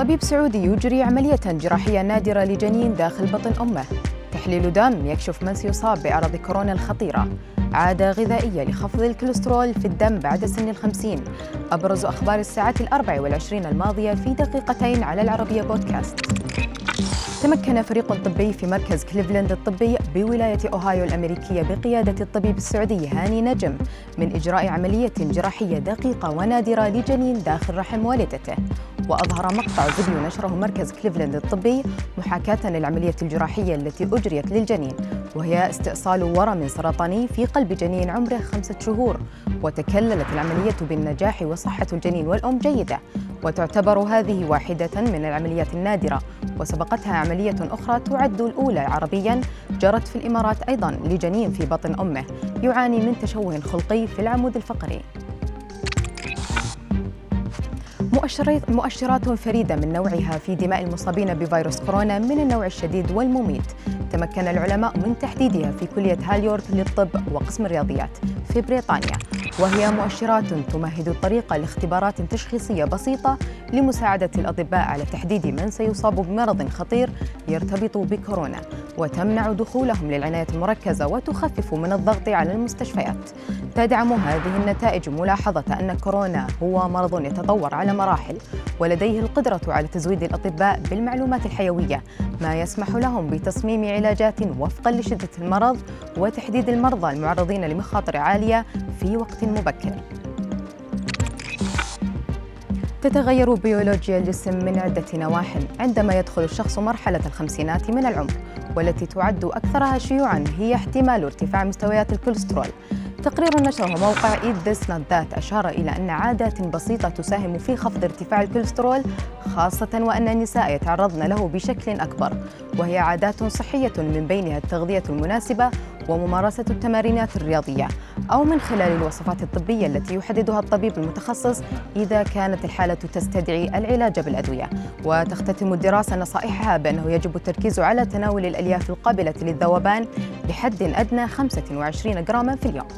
طبيب سعودي يجري عملية جراحية نادرة لجنين داخل بطن أمه. تحليل دم يكشف من سيصاب بأعراض كورونا الخطيرة. عادة غذائية لخفض الكوليسترول في الدم بعد سن الخمسين. أبرز أخبار الساعات الأربع والعشرين الماضية في دقيقتين على العربية بودكاست. تمكن فريق طبي في مركز كليفلاند الطبي بولاية أوهايو الأمريكية بقيادة الطبيب السعودي هاني نجم من إجراء عملية جراحية دقيقة ونادرة لجنين داخل رحم والدته. وأظهر مقطع فيديو نشره مركز كليفلاند الطبي محاكاة للعملية الجراحية التي أجريت للجنين وهي استئصال ورم سرطاني في قلب جنين عمره خمسة شهور. وتكللت العملية بالنجاح وصحة الجنين والأم جيدة. وتعتبر هذه واحدة من العمليات النادرة. وسبقتها عملية أخرى تعد الأولى عربيا جرت في الإمارات أيضا لجنين في بطن أمه يعاني من تشوه خلقي في العمود الفقري. مؤشرات فريدة من نوعها في دماء المصابين بفيروس كورونا من النوع الشديد والمميت. تمكن العلماء من تحديدها في كلية هاليورد للطب وقسم الرياضيات في بريطانيا. وهي مؤشرات تمهد الطريق لاختبارات تشخيصية بسيطة لمساعدة الأطباء على تحديد من سيصاب بمرض خطير يرتبط بكورونا وتمنع دخولهم للعناية المركزة وتخفف من الضغط على المستشفيات. تدعم هذه النتائج ملاحظة أن كورونا هو مرض يتطور على مراحل ولديه القدرة على تزويد الأطباء بالمعلومات الحيوية ما يسمح لهم بتصميم علاجات وفقا لشدة المرض وتحديد المرضى المعرضين لمخاطر عالية في وقت مبكر. تتغير بيولوجيا الجسم من عدة نواح عندما يدخل الشخص مرحلة الخمسينات من العمر والتي تعد أكثرها شيوعاً هي احتمال ارتفاع مستويات الكوليسترول. تقرير نشره موقع Eat This Not That أشار إلى أن عادات بسيطة تساهم في خفض ارتفاع الكوليسترول خاصة وأن النساء يتعرضن له بشكل أكبر وهي عادات صحية من بينها التغذية المناسبة وممارسة التمارينات الرياضية. أو من خلال الوصفات الطبية التي يحددها الطبيب المتخصص إذا كانت الحالة تستدعي العلاج بالأدوية. وتختتم الدراسة نصائحها بأنه يجب التركيز على تناول الألياف القابلة للذوبان بحد أدنى 25 جراما في اليوم.